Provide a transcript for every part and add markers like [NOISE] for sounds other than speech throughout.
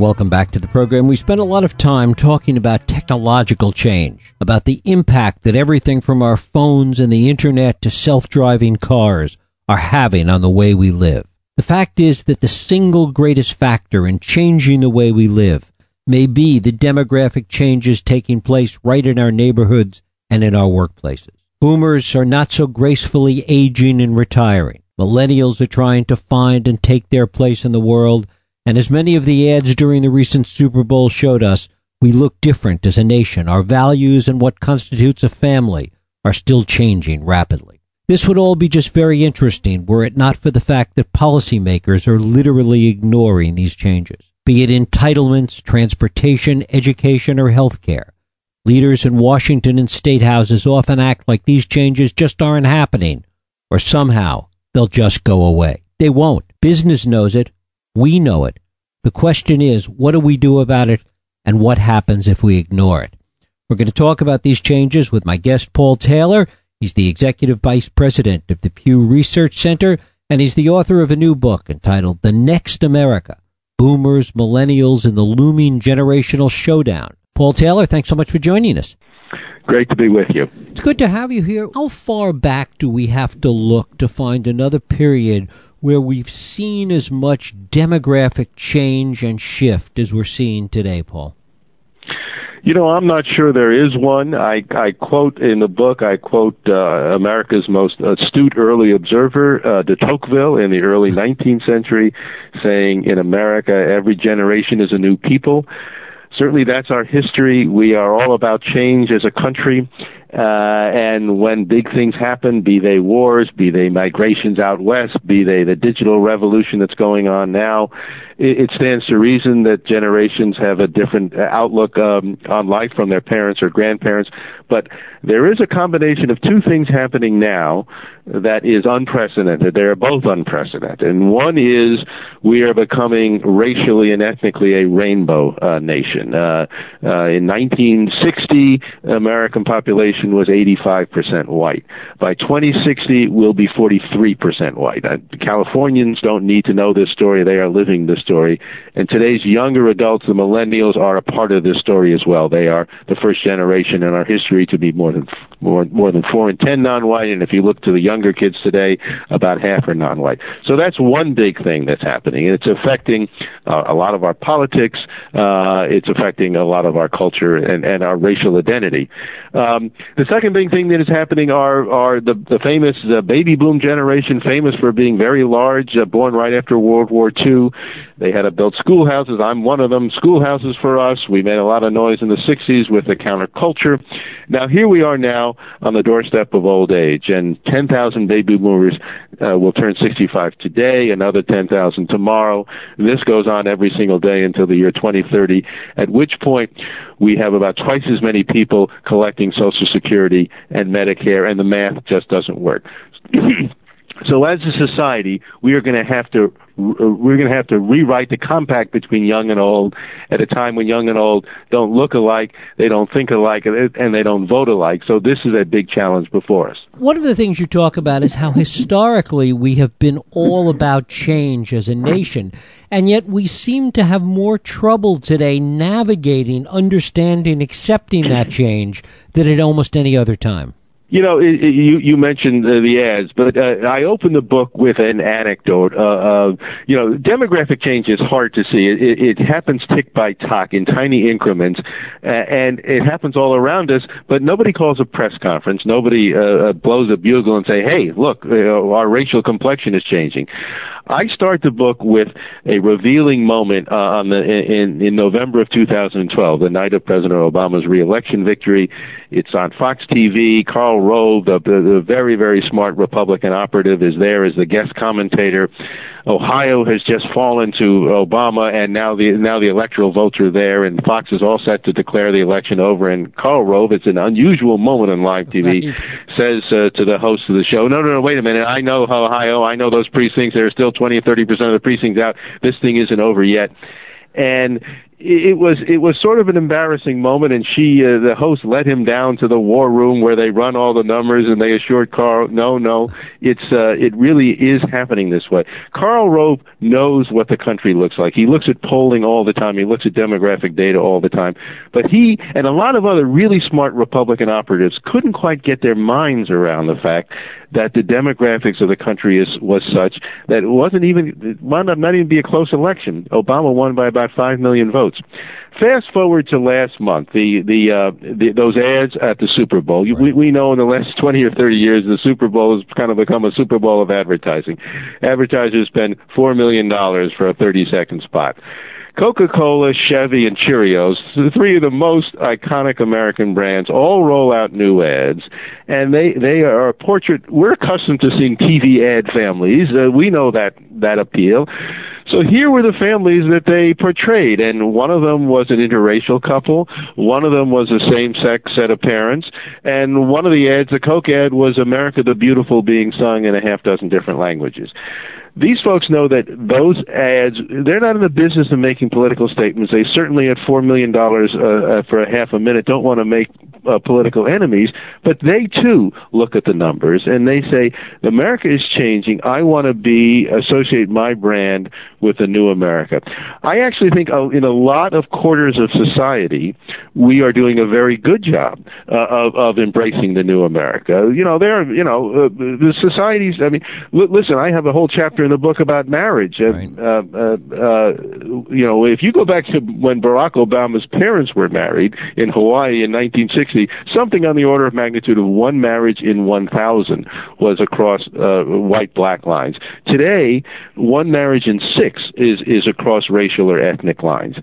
Welcome back to the program. We spent a lot of time talking about technological change, about the impact that everything from our phones and the internet to self-driving cars are having on the way we live. The fact is that the single greatest factor in changing the way we live may be the demographic changes taking place right in our neighborhoods and in our workplaces. Boomers are not so gracefully aging and retiring. Millennials are trying to find and take their place in the world, and as many of the ads during the recent Super Bowl showed us, we look different as a nation. Our values and what constitutes a family are still changing rapidly. This would all be just very interesting were it not for the fact that policymakers are literally ignoring these changes, be it entitlements, transportation, education, or health care. Leaders in Washington and state houses often act like these changes just aren't happening, or somehow they'll just go away. They won't. Business knows it. We know it. The question is, what do we do about it, and what happens if we ignore it? We're going to talk about these changes with my guest, Paul Taylor. He's the Executive Vice President of the Pew Research Center, and he's the author of a new book entitled The Next America Boomers, Millennials, and the Looming Generational Showdown. Paul Taylor, thanks so much for joining us. Great to be with you. It's good to have you here. How far back do we have to look to find another period where we've seen as much demographic change and shift as we're seeing today, Paul? You know, I'm not sure there is one. I, I quote in the book, I quote uh, America's most astute early observer, uh, de Tocqueville, in the early [LAUGHS] 19th century, saying, In America, every generation is a new people certainly that's our history. We are all about change as a country. Uh, and when big things happen, be they wars, be they migrations out west, be they the digital revolution that's going on now, it, it stands to reason that generations have a different outlook um, on life from their parents or grandparents. But there is a combination of two things happening now that is unprecedented. They are both unprecedented. And one is we are becoming racially and ethnically a rainbow uh, nation. Uh, uh, in 1960, American population was 85% white. By 2060, we'll be 43% white. Uh, Californians don't need to know this story. They are living this story. And today's younger adults, the millennials, are a part of this story as well. They are the first generation in our history to be more than more more than four in ten non-white. And if you look to the younger kids today, about half are non-white. So that's one big thing that's happening. It's affecting uh, a lot of our politics. Uh, it's affecting a lot of our culture and, and our racial identity. Um, the second big thing that is happening are are the the famous uh, baby boom generation, famous for being very large, uh, born right after World War II. They had to build schoolhouses. I'm one of them. Schoolhouses for us. We made a lot of noise in the 60s with the counterculture. Now here we are now on the doorstep of old age, and 10,000 baby boomers uh, will turn 65 today, another 10,000 tomorrow. This goes on every single day until the year 2030, at which point we have about twice as many people collecting Social Security and Medicare, and the math just doesn't work. [CLEARS THROAT] So as a society, we are going to have to we're going to have to rewrite the compact between young and old at a time when young and old don't look alike, they don't think alike, and they don't vote alike. So this is a big challenge before us. One of the things you talk about is how historically we have been all about change as a nation, and yet we seem to have more trouble today navigating, understanding, accepting that change than at almost any other time. You know, it, it, you you mentioned uh, the ads, but uh, I opened the book with an anecdote uh, you know demographic change is hard to see. It, it, happens tick by tock in tiny increments, and it happens all around us. But nobody calls a press conference. Nobody uh, uh blows a bugle and say, "Hey, look, our racial complexion is changing." I start the book with a revealing moment uh, on the in in November of 2012, the night of President Obama's reelection victory. It's on Fox TV. Karl Rove, the, the very very smart Republican operative, is there as the guest commentator. Ohio has just fallen to Obama, and now the now the electoral votes are there, and Fox is all set to declare the election over. And Karl Rove, it's an unusual moment on live TV, right. says uh, to the host of the show, "No, no, no, wait a minute. I know Ohio. I know those precincts. There are still 20 or 30 percent of the precincts out. This thing isn't over yet." And it was it was sort of an embarrassing moment, and she, uh, the host, led him down to the war room where they run all the numbers, and they assured Karl, no, no, it's uh, it really is happening this way. Karl Rove knows what the country looks like. He looks at polling all the time. He looks at demographic data all the time. But he and a lot of other really smart Republican operatives couldn't quite get their minds around the fact that the demographics of the country is was such that it wasn't even it wound up not even be a close election. Obama won by about five million votes. Fast forward to last month, the the, uh, the those ads at the Super Bowl. Right. We we know in the last [LAUGHS] twenty or thirty years, the Super Bowl has kind of become a Super Bowl of advertising. Advertisers spend four million dollars for a thirty second spot. Coca-Cola, Chevy, and Cheerios, the three of the most iconic American brands, all roll out new ads, and they they are a portrait. We're accustomed to seeing TV ad families. Uh, we know that that appeal. So here were the families that they portrayed, and one of them was an interracial couple, one of them was a same-sex set of parents, and one of the ads, the Coke ad, was America the Beautiful being sung in a half dozen different languages these folks know that those ads, they're not in the business of making political statements. They certainly at $4 million uh, uh, for a half a minute don't want to make uh, political enemies, but they too look at the numbers and they say, America is changing. I want to be, associate my brand with a new America. I actually think uh, in a lot of quarters of society, we are doing a very good job uh, of, of embracing the new America. You know, there, you know, uh, the societies, I mean, l- listen, I have a whole chapter the book about marriage. Right. Uh, uh, uh, you know, if you go back to when Barack Obama's parents were married in Hawaii in 1960, something on the order of magnitude of one marriage in 1,000 was across uh, white-black lines. Today, one marriage in six is is across racial or ethnic lines.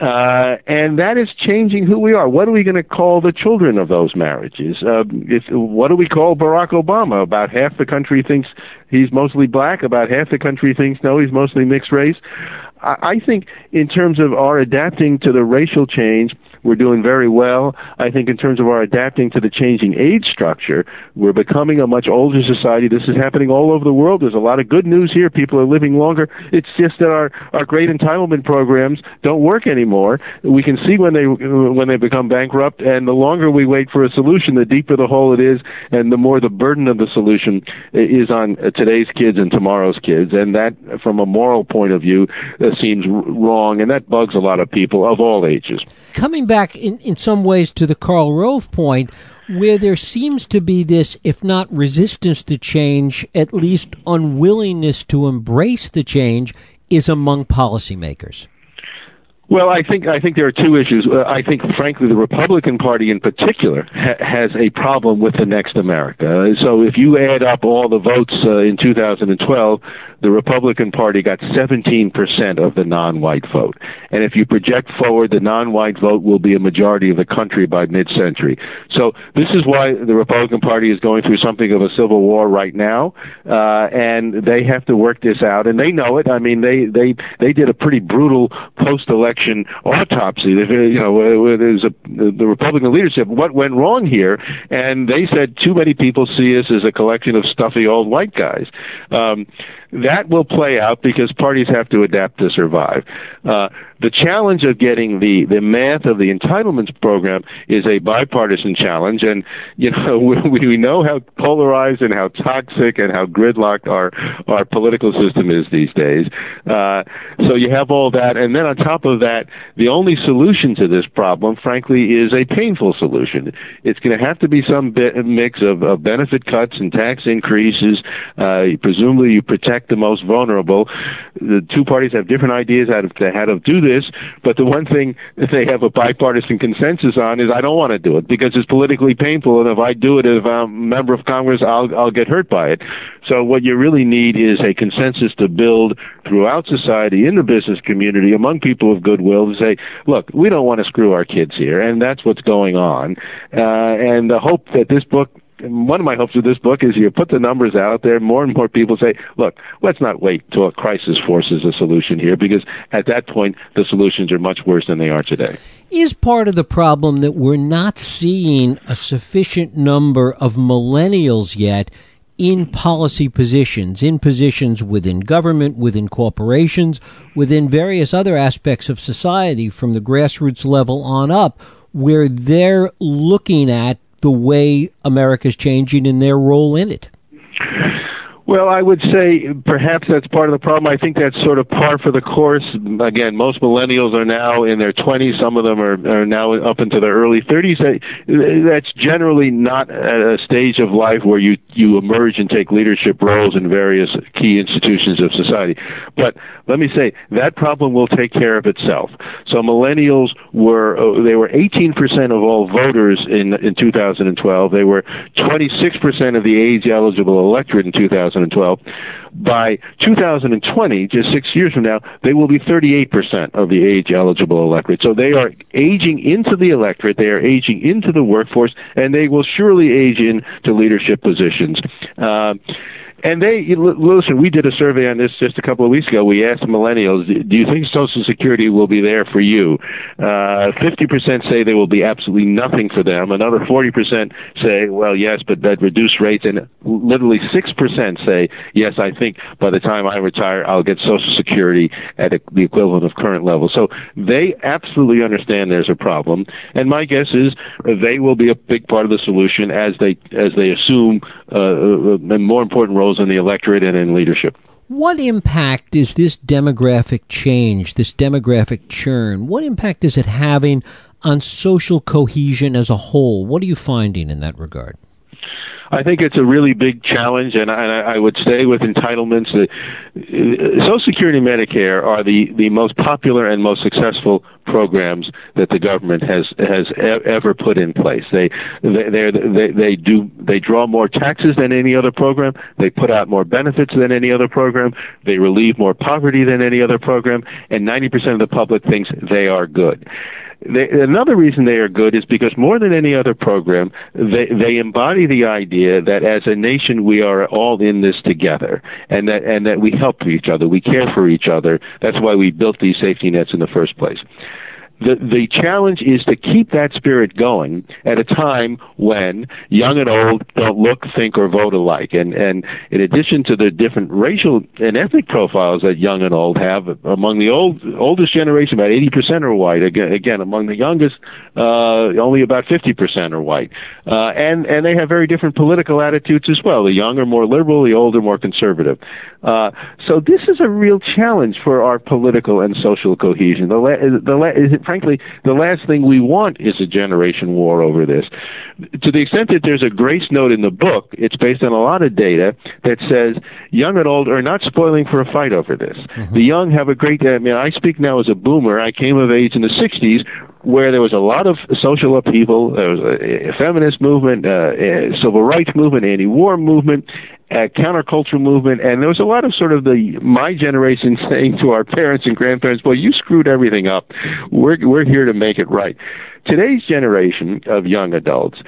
Uh, and that is changing who we are. What are we going to call the children of those marriages? Uh, if, what do we call Barack Obama? About half the country thinks he's mostly black. About half the country thinks no, he's mostly mixed race. I, I think in terms of our adapting to the racial change, we're doing very well. I think in terms of our adapting to the changing age structure, we're becoming a much older society. This is happening all over the world. There's a lot of good news here. People are living longer. It's just that our, our great entitlement programs don't work anymore. We can see when they when they become bankrupt, and the longer we wait for a solution, the deeper the hole it is, and the more the burden of the solution is on today's kids and tomorrow's kids. And that, from a moral point of view, uh, seems wrong, and that bugs a lot of people of all ages. Coming back in, in some ways to the Karl Rove point, where there seems to be this, if not resistance to change, at least unwillingness to embrace the change, is among policymakers. Well, I think I think there are two issues. Uh, I think, frankly, the Republican Party in particular ha- has a problem with the Next America. So, if you add up all the votes uh, in 2012, the Republican Party got 17% of the non-white vote. And if you project forward, the non-white vote will be a majority of the country by mid-century. So this is why the Republican Party is going through something of a civil war right now, uh, and they have to work this out, and they know it. I mean, they they they did a pretty brutal post-election autopsy. You know, there's a the Republican leadership. What went wrong here? And they said too many people see us as a collection of stuffy old white guys. Um, that will play out because parties have to adapt to survive. Uh, the challenge of getting the, the math of the entitlements program is a bipartisan challenge, and you know [LAUGHS] we, we know how polarized and how toxic and how gridlocked our our political system is these days. Uh, so you have all that, and then on top of that, the only solution to this problem, frankly, is a painful solution. It's going to have to be some bit, mix of, of benefit cuts and tax increases. Uh, presumably, you protect the most vulnerable. The two parties have different ideas how to how to do this, but the one thing that they have a bipartisan consensus on is I don't want to do it because it's politically painful, and if I do it as a member of Congress, I'll I'll get hurt by it. So what you really need is a consensus to build throughout society, in the business community, among people of goodwill, to say, look, we don't want to screw our kids here, and that's what's going on. Uh, and the hope that this book one of my hopes with this book is you put the numbers out there, more and more people say, look, let's not wait till a crisis forces a solution here, because at that point, the solutions are much worse than they are today. Is part of the problem that we're not seeing a sufficient number of millennials yet in policy positions, in positions within government, within corporations, within various other aspects of society from the grassroots level on up, where they're looking at the way America's changing and their role in it? Well, I would say perhaps that's part of the problem. I think that's sort of par for the course. Again, most millennials are now in their 20s. Some of them are, are now up into their early 30s. That's generally not a stage of life where you, you emerge and take leadership roles in various key institutions of society. But let me say, that problem will take care of itself. So millennials were, uh, they were 18% of all voters in, in 2012. They were 26% of the age eligible electorate in 2012. 2012. By 2020, just six years from now, they will be 38% of the age eligible electorate. So they are aging into the electorate, they are aging into the workforce, and they will surely age into leadership positions. Uh, and they listen. We did a survey on this just a couple of weeks ago. We asked millennials, "Do you think Social Security will be there for you?" Uh, fifty uh, percent say there will be absolutely nothing for them. Another forty percent say, "Well, yes, but at reduced rates." And literally six percent say, "Yes, I think by the time I retire, I'll get Social Security at a, the equivalent of current levels." So they absolutely understand there's a problem, and my guess is they will be a big part of the solution as they as they assume uh, a more important role in the electorate and in leadership. What impact is this demographic change, this demographic churn, what impact is it having on social cohesion as a whole? What are you finding in that regard? I think it's a really big challenge, and I, I would stay with entitlements. Uh, Social Security and Medicare are the, the most popular and most successful programs that the government has has e- ever put in place. They they they they do they draw more taxes than any other program. They put out more benefits than any other program. They relieve more poverty than any other program, and 90% of the public thinks they are good. They, another reason they are good is because more than any other program, they, they embody the idea that as a nation we are all in this together, and that and that we help each other, we care for each other. That's why we built these safety nets in the first place the the challenge is to keep that spirit going at a time when young and old don't look, think, or vote alike. And and in addition to the different racial and ethnic profiles that young and old have, among the old oldest generation, about eighty percent are white. Again, again among the youngest, uh, only about fifty percent are white. Uh, and and they have very different political attitudes as well. The young are more liberal, the old are more conservative. Uh, so this is a real challenge for our political and social cohesion. The la- the la- frankly, the last thing we want is a generation war over this. To the extent that there's a grace note in the book, it's based on a lot of data that says young and old are not spoiling for a fight over this. Mm-hmm. The young have a great. I mean, I speak now as a boomer. I came of age in the '60s, where there was a lot of social upheaval. There was a, feminist movement, uh, a civil rights movement, anti-war movement, a counterculture movement, and there was a lot of sort of the my generation [LAUGHS] saying to our parents and grandparents, "Well, you screwed everything up. We're we're here to make it right." Today's generation of young adults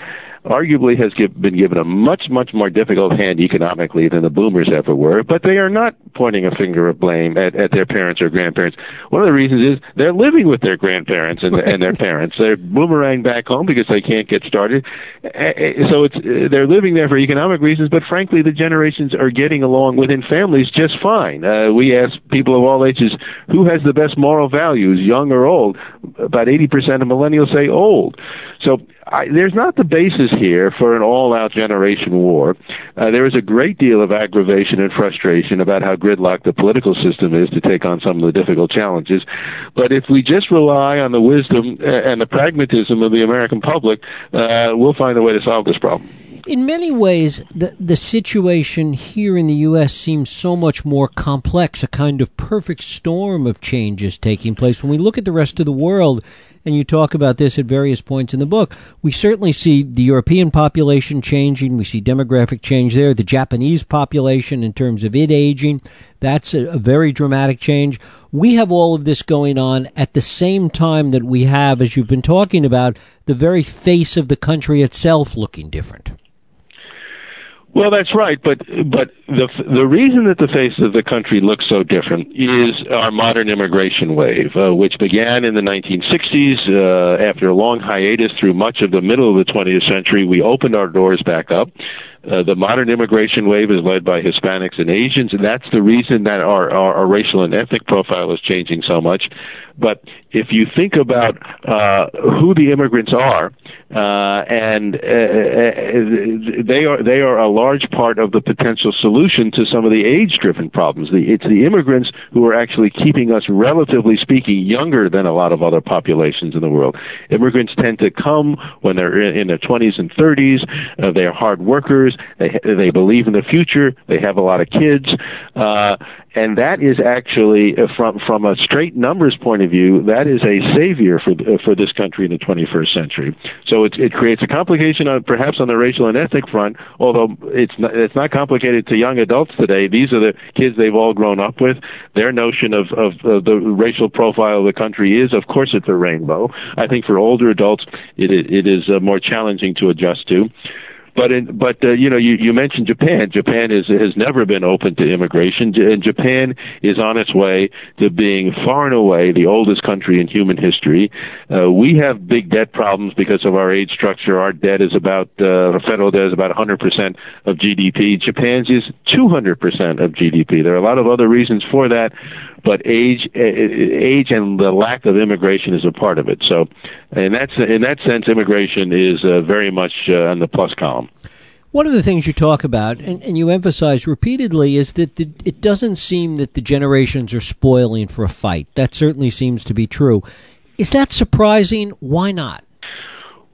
arguably has give, been given a much, much more difficult hand economically than the boomers ever were, but they are not pointing a finger of blame at, at their parents or grandparents. One of the reasons is they're living with their grandparents and, and their parents. They're boomerang back home because they can't get started. So it's, they're living there for economic reasons, but frankly, the generations are getting along within families just fine. Uh, we ask people of all ages, who has the best moral values, young or old? About 80% of millennials say old. So I, there's not the basis here for an all-out generation war. Uh, there is a great deal of aggravation and frustration about how gridlocked the political system is to take on some of the difficult challenges. But if we just rely on the wisdom and the pragmatism of the American public, uh, we'll find a way to solve this problem. In many ways, the the situation here in the U.S. seems so much more complex. A kind of perfect storm of changes taking place. When we look at the rest of the world, and you talk about this at various points in the book. We certainly see the European population changing. We see demographic change there. The Japanese population, in terms of it aging, that's a, a very dramatic change. We have all of this going on at the same time that we have, as you've been talking about, the very face of the country itself looking different. Well, that's right, but but the the reason that the face of the country looks so different is our modern immigration wave, uh, which began in the 1960s. Uh, after a long hiatus through much of the middle of the 20th century, we opened our doors back up. Uh, the modern immigration wave is led by Hispanics and Asians, and that's the reason that our, our, our racial and ethnic profile is changing so much. But if you think about uh, who the immigrants are, uh, and uh, uh, they are they are a large part of the potential solution to some of the age-driven problems. The, it's the immigrants who are actually keeping us, relatively speaking, younger than a lot of other populations in the world. Immigrants tend to come when they're in, in their 20s and 30s. Uh, they are hard workers. They they believe in the future. They have a lot of kids, uh, and that is actually uh, from from a straight numbers point of view, that is a savior for uh, for this country in the 21st century. So it it creates a complication on perhaps on the racial and ethnic front, although it's not, it's not complicated to young adults today. These are the kids they've all grown up with. Their notion of of, of the racial profile of the country is, of course, it's a rainbow. I think for older adults, it it is uh, more challenging to adjust to. But in, but uh, you know, you, you mentioned Japan. Japan is has never been open to immigration, and Japan is on its way to being far and away the oldest country in human history. Uh, we have big debt problems because of our age structure. Our debt is about uh, federal debt is about 100 percent of GDP. Japan's is 200 percent of GDP. There are a lot of other reasons for that, but age age and the lack of immigration is a part of it. So, in that in that sense, immigration is uh, very much uh, on the plus column. One of the things you talk about and, and you emphasize repeatedly is that the, it doesn't seem that the generations are spoiling for a fight. That certainly seems to be true. Is that surprising? Why not?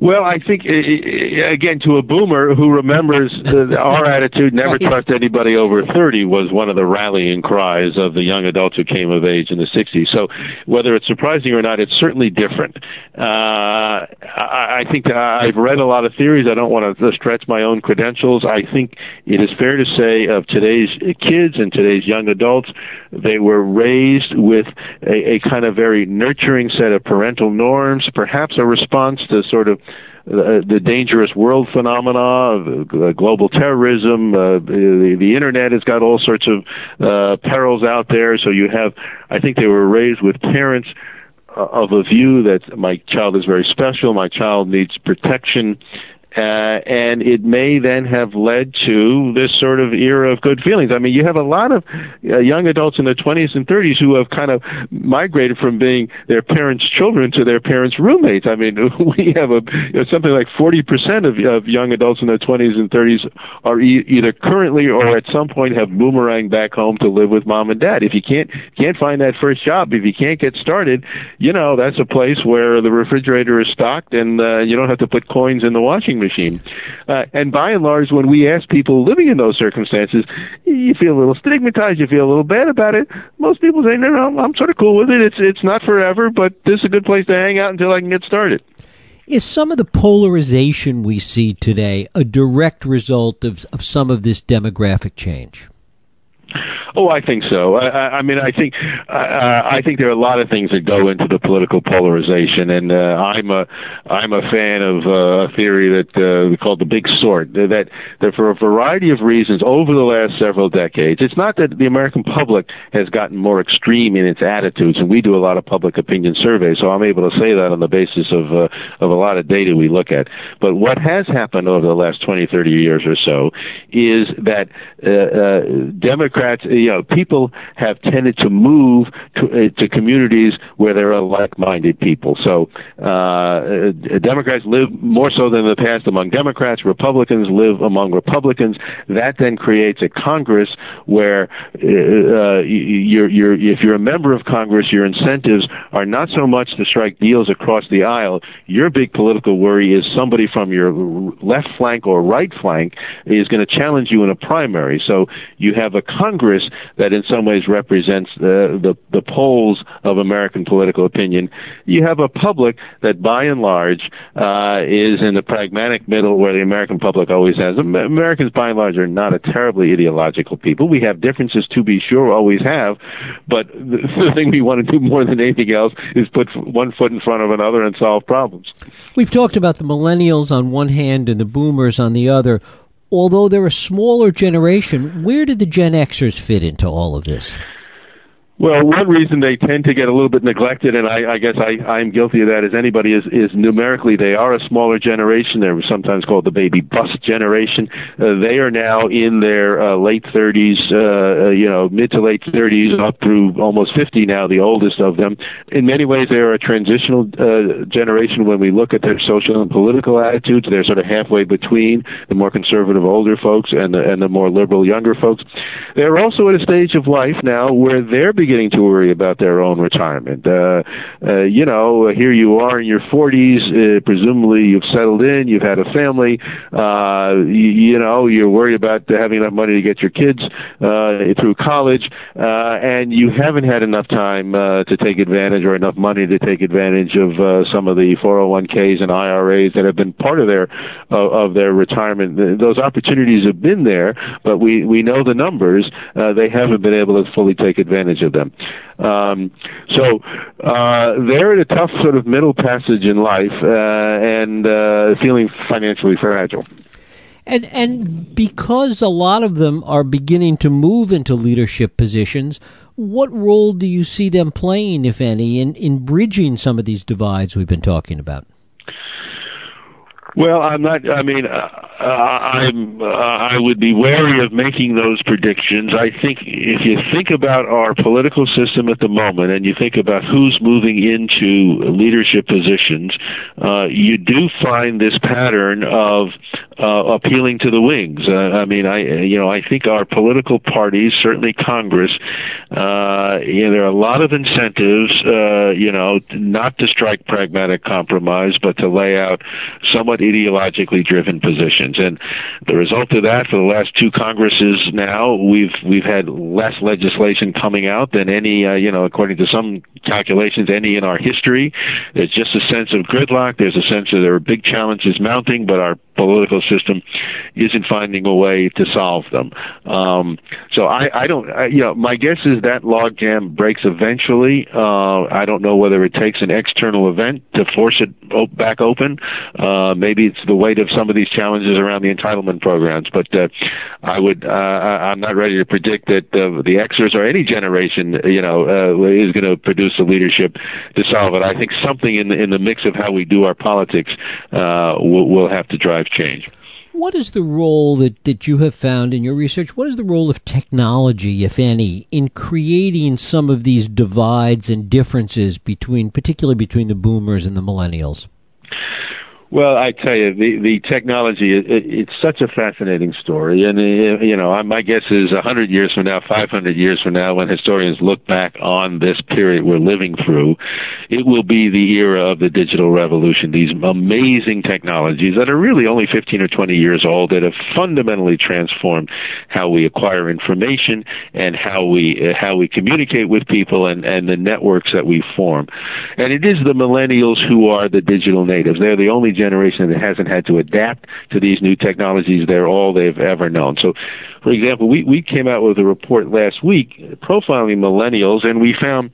Well, I think again to a boomer who remembers [LAUGHS] our attitude, never trust anybody over thirty, was one of the rallying cries of the young adults who came of age in the '60s. So, whether it's surprising or not, it's certainly different. Uh, I, I think I've read a lot of theories. I don't want to stretch my own credentials. I think it is fair to say of today's kids and today's young adults, they were raised with a, a kind of very nurturing set of parental norms, perhaps a response to sort of uh, the dangerous world phenomena, uh, global terrorism, uh, the, the internet has got all sorts of uh, perils out there. So you have, I think they were raised with parents uh, of a view that my child is very special, my child needs protection, uh, and it may then have led to this sort of era of good feelings. I mean, you have a lot of uh, young adults in their 20s and 30s who have kind of migrated from being their parents' children to their parents' roommates. I mean, [LAUGHS] we have a you know, something like 40% of, of young adults in their 20s and 30s are e- either currently or at some point have boomeranged back home to live with mom and dad. If you can't can't find that first job, if you can't get started, you know that's a place where the refrigerator is stocked and uh, you don't have to put coins in the washing machine. Uh, and by and large, when we ask people living in those circumstances, you feel a little stigmatized, you feel a little bad about it. Most people say, no, no, I'm sort of cool with it. It's it's not forever, but this is a good place to hang out until I can get started. Is some of the polarization we see today a direct result of, of some of this demographic change? Oh, I think so. I, I mean, I think uh, I think there are a lot of things that go into the political polarization, and uh, I'm a I'm a fan of uh, a theory that uh, call the big sort. That that for a variety of reasons over the last several decades, it's not that the American public has gotten more extreme in its attitudes, and we do a lot of public opinion surveys, so I'm able to say that on the basis of uh, of a lot of data we look at. But what has happened over the last 20, 30 years or so is that uh, uh, Democrats you know, people have tended to move to, uh, to communities where there are like-minded people. So uh, Democrats live more so than in the past among Democrats. Republicans live among Republicans. That then creates a Congress where uh, uh, you're, you're, if you're a member of Congress, your incentives are not so much to strike deals across the aisle. Your big political worry is somebody from your left flank or right flank is going to challenge you in a primary. So you have a Congress that in some ways represents the, the, the poles of American political opinion. You have a public that by and large uh, is in the pragmatic middle where the American public always has. Americans by and large are not a terribly ideological people. We have differences to be sure, always have, but the, [LAUGHS] the thing we want to do more than anything else is put one foot in front of another and solve problems. We've talked about the millennials on one hand and the boomers on the other although they're a smaller generation, where did the Gen Xers fit into all of this? Well, one reason they tend to get a little bit neglected, and I, I guess I, I'm guilty of that as anybody, is, is numerically they are a smaller generation. They're sometimes called the baby bust generation. Uh, they are now in their uh, late 30s, uh, uh, you know, mid to late 30s, up through almost 50 now, the oldest of them. In many ways, they are a transitional uh, generation when we look at their social and political attitudes. They're sort of halfway between the more conservative older folks and the, and the more liberal younger folks. They're also at a stage of life now where they're beginning beginning to worry about their own retirement. Uh, uh, you know, here you are in your 40s, uh, presumably you've settled in, you've had a family, uh, you, you know, you're worried about having enough money to get your kids uh, through college, uh, and you haven't had enough time uh, to take advantage or enough money to take advantage of uh, some of the 401ks and IRAs that have been part of their uh, of their retirement. Those opportunities have been there, but we we know the numbers. Uh, they haven't been able to fully take advantage of them. Um, so uh, they're at a tough sort of middle passage in life uh, and uh, feeling financially fragile. And and because a lot of them are beginning to move into leadership positions, what role do you see them playing, if any, in, in bridging some of these divides we've been talking about? Well, I'm not. I mean, uh, uh, I'm. Uh, I would be wary of making those predictions. I think if you think about our political system at the moment, and you think about who's moving into leadership positions, uh, you do find this pattern of uh, appealing to the wings. Uh, I mean, I you know I think our political parties, certainly Congress, uh, you know, there are a lot of incentives, uh, you know, not to strike pragmatic compromise, but to lay out somewhat ideologically driven positions. And the result of that, for the last two Congresses now, we've we've had less legislation coming out than any, uh, you know, according to some calculations, any in our history. There's just a sense of gridlock. There's a sense that there are big challenges mounting, but our political system isn't finding a way to solve them. Um, so I, I don't, I, you know, my guess is that logjam breaks eventually. Uh, I don't know whether it takes an external event to force it op- back open. Uh, maybe it's the weight of some of these challenges around the entitlement programs, but uh, I would, uh, I'm not ready to predict that uh, the Xers or any generation, you know, uh, is going to produce a leadership to solve it. I think something in the, in the mix of how we do our politics uh, will, will have to drive change. What is the role that, that you have found in your research? What is the role of technology, if any, in creating some of these divides and differences between, particularly between the boomers and the millennials? Well, I tell you, the the technology it, it's such a fascinating story, and uh, you know, my guess is a hundred years from now, five hundred years from now, when historians look back on this period we're living through, it will be the era of the digital revolution. These amazing technologies that are really only fifteen or twenty years old that have fundamentally transformed how we acquire information and how we uh, how we communicate with people and and the networks that we form. And it is the millennials who are the digital natives. They're the only generation that hasn't had to adapt to these new technologies. They're all they've ever known. So, for example, we, we came out with a report last week profiling millennials, and we found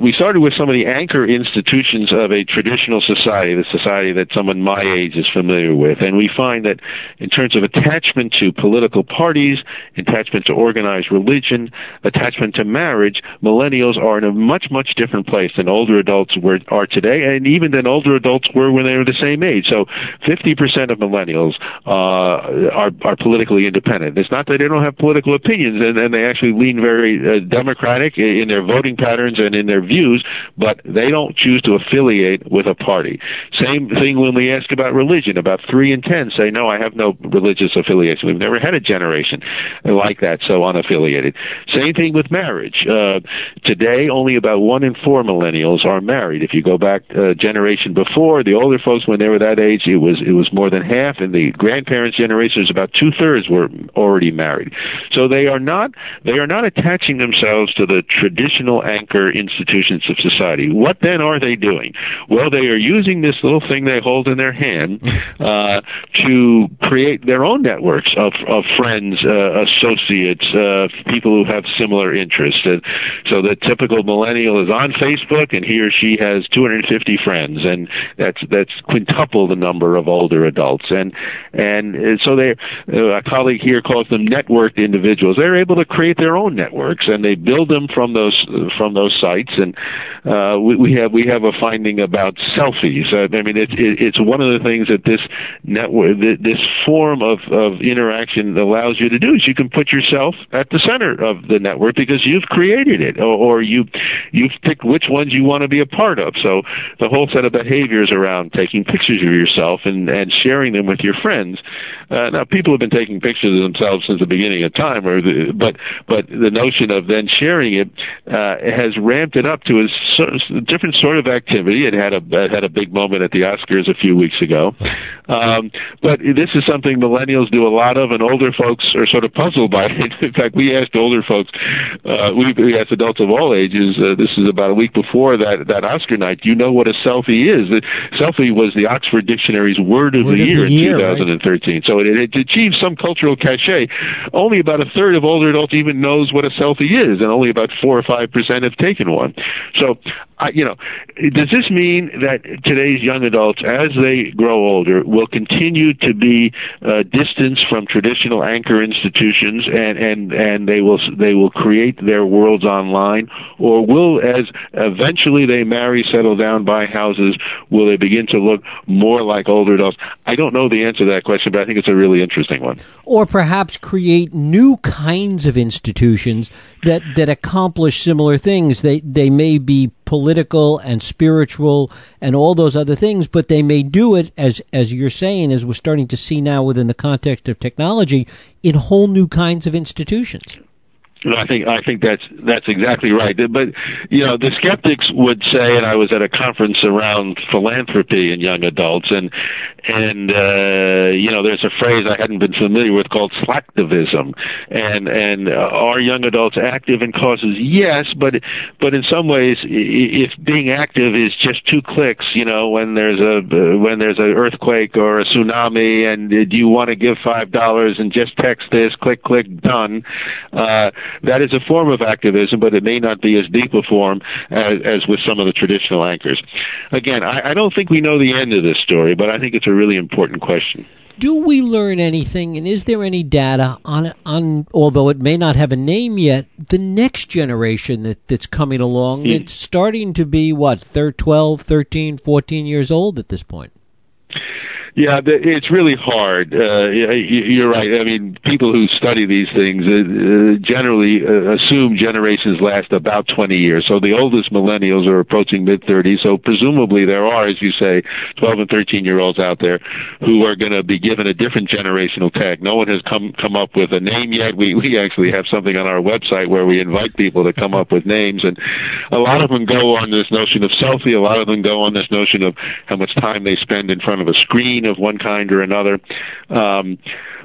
we started with some of the anchor institutions of a traditional society, the society that someone my age is familiar with. And we find that in terms of attachment to political parties, attachment to organized religion, attachment to marriage, millennials are in a much, much different place than older adults were, are today, and even than older adults were when they were the same age. So 50% of millennials uh, are, are politically independent. It's not that they don't have political opinions, and, and they actually lean very uh, democratic in their voting patterns and in their views, but they don't choose to affiliate with a party. Same thing when we ask about religion. About three in ten say, no, I have no religious affiliation. We've never had a generation like that, so unaffiliated. Same thing with marriage. Uh, today, only about one in four millennials are married. If you go back a generation before, the older folks, when they were that age, it was it was more than half, and the grandparents' generation is about two thirds were already married. So they are not they are not attaching themselves to the traditional anchor institution institutions of society. What then are they doing? Well, they are using this little thing they hold in their hand [LAUGHS] uh, to create their own networks of, of friends, uh, associates, uh, people who have similar interests. And so the typical millennial is on Facebook, and he or she has 250 friends, and that's that's quintuple the number of older adults. And and so they, uh, a colleague here calls them networked individuals. They're able to create their own networks, and they build them from those from those sites. And uh, we, we have we have a finding about selfies. Uh, I mean, it's it, it's one of the things that this network, this form of of interaction allows you to do is you can put yourself at the center of the network because you've created it, or, or you you've picked which ones you want to be a part of. So the whole set of behaviors around taking pictures of yourself and and sharing them with your friends. Uh, now, people have been taking pictures of themselves since the beginning of time, or the, but but the notion of then sharing it uh, has ramped it up to a, different sort of activity. It had a it had a big moment at the Oscars a few weeks ago, um, but this is something millennials do a lot of, and older folks are sort of puzzled by it. [LAUGHS] In fact, we asked older folks, uh, we, we asked adults of all ages. Uh, this is about a week before that that Oscar night. Do you know what a selfie is? The selfie was the Oxford Dictionary's word of Word the of year in 2013. So it, it achieved some cultural cachet. Only about a third of older adults even knows what a selfie is, and only about four or five percent have taken one. So, I, you know, does this mean that today's young adults, as they grow older, will continue to be uh, distanced from traditional anchor institutions, and and and they will they will create their worlds online, or will, as eventually they marry, settle down, buy houses, will they begin to look more like older adults? I don't know the answer to that question, but I think it's a really interesting one. or perhaps create new kinds of institutions that that accomplish similar things. They they may be political and spiritual and all those other things, but they may do it as as you're saying, as we're starting to see now within the context of technology, in whole new kinds of institutions. I think I think that's that's exactly right. But you know, the skeptics would say, and I was at a conference around philanthropy in young adults, and and uh, you know, there's a phrase I hadn't been familiar with called slacktivism, and and uh, are young adults active in causes? Yes, but but in some ways, if being active is just two clicks, you know, when there's a when there's an earthquake or a tsunami, and uh, do you want to give five dollars and just text this, click click done. Uh, that is a form of activism, but it may not be as deep a form as, as with some of the traditional anchors. Again, I, I don't think we know the end of this story, but I think it's a really important question. Do we learn anything, and is there any data on on although it may not have a name yet, the next generation that, that's coming along? Hmm. It's starting to be what, thir 12, 13, 14 years old at this point. Yeah, it's really hard. Uh, you're right. I mean, people who study these things uh, uh, generally uh, assume generations last about 20 years. So the oldest millennials are approaching mid 30s. So presumably there are, as you say, 12 and 13 year olds out there who are going to be given a different generational tag. No one has come come up with a name yet. We we actually have something on our website where we invite people to come up with names, and a lot of them go on this notion of selfie. A lot of them go on this notion of how much time they spend in front of a screen of one kind or another. Um,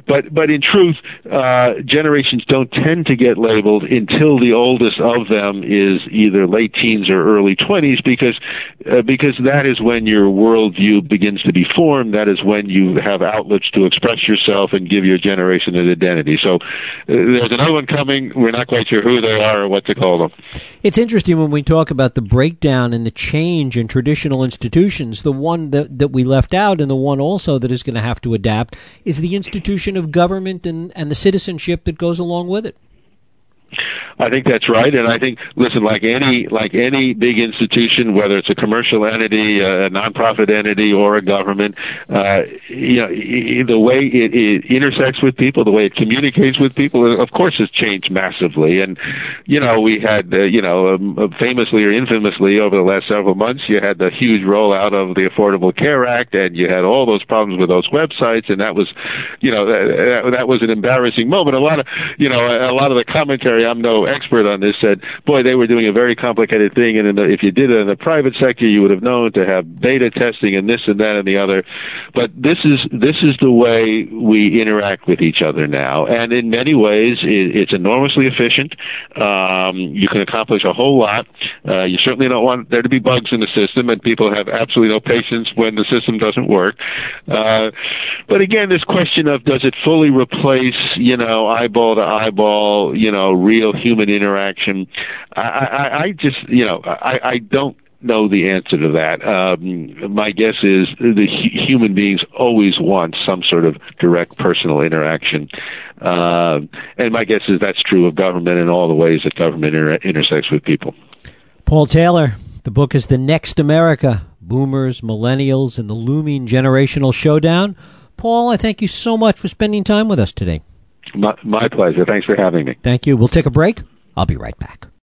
but but in truth, uh, generations don't tend to get labeled until the oldest of them is either late teens or early twenties, because uh, because that is when your worldview begins to be formed. That is when you have outlets to express yourself and give your generation an identity. So uh, there's another one coming. We're not quite sure who they are or what to call them. It's interesting when we talk about the breakdown and the change in traditional institutions. The one that, that we left out, and the one also that is going to have to adapt, is the institution of government and, and the citizenship that goes along with it. I think that's right, and I think listen, like any like any big institution, whether it's a commercial entity, a nonprofit entity, or a government, uh, you know, the way it, it intersects with people, the way it communicates with people, of course, has changed massively. And you know, we had uh, you know, um, famously or infamously over the last several months, you had the huge rollout of the Affordable Care Act, and you had all those problems with those websites, and that was, you know, that, that was an embarrassing moment. A lot of you know, a lot of the commentary. I'm no expert on this said, boy, they were doing a very complicated thing, and the, if you did it in the private sector, you would have known to have beta testing and this and that and the other. But this is this is the way we interact with each other now, and in many ways, it, it's enormously efficient. Um, you can accomplish a whole lot. Uh, you certainly don't want there to be bugs in the system, and people have absolutely no patience when the system doesn't work. Uh, but again, this question of does it fully replace, you know, eyeball to eyeball, you know, real human interaction? I, I, I just, you know, I, I don't know the answer to that. Um, my guess is the human beings always want some sort of direct personal interaction. Uh, and my guess is that's true of government and all the ways that government inter- intersects with people. Paul Taylor, the book is The Next America Boomers, Millennials, and the Looming Generational Showdown. Paul, I thank you so much for spending time with us today. My, my pleasure. Thanks for having me. Thank you. We'll take a break. I'll be right back.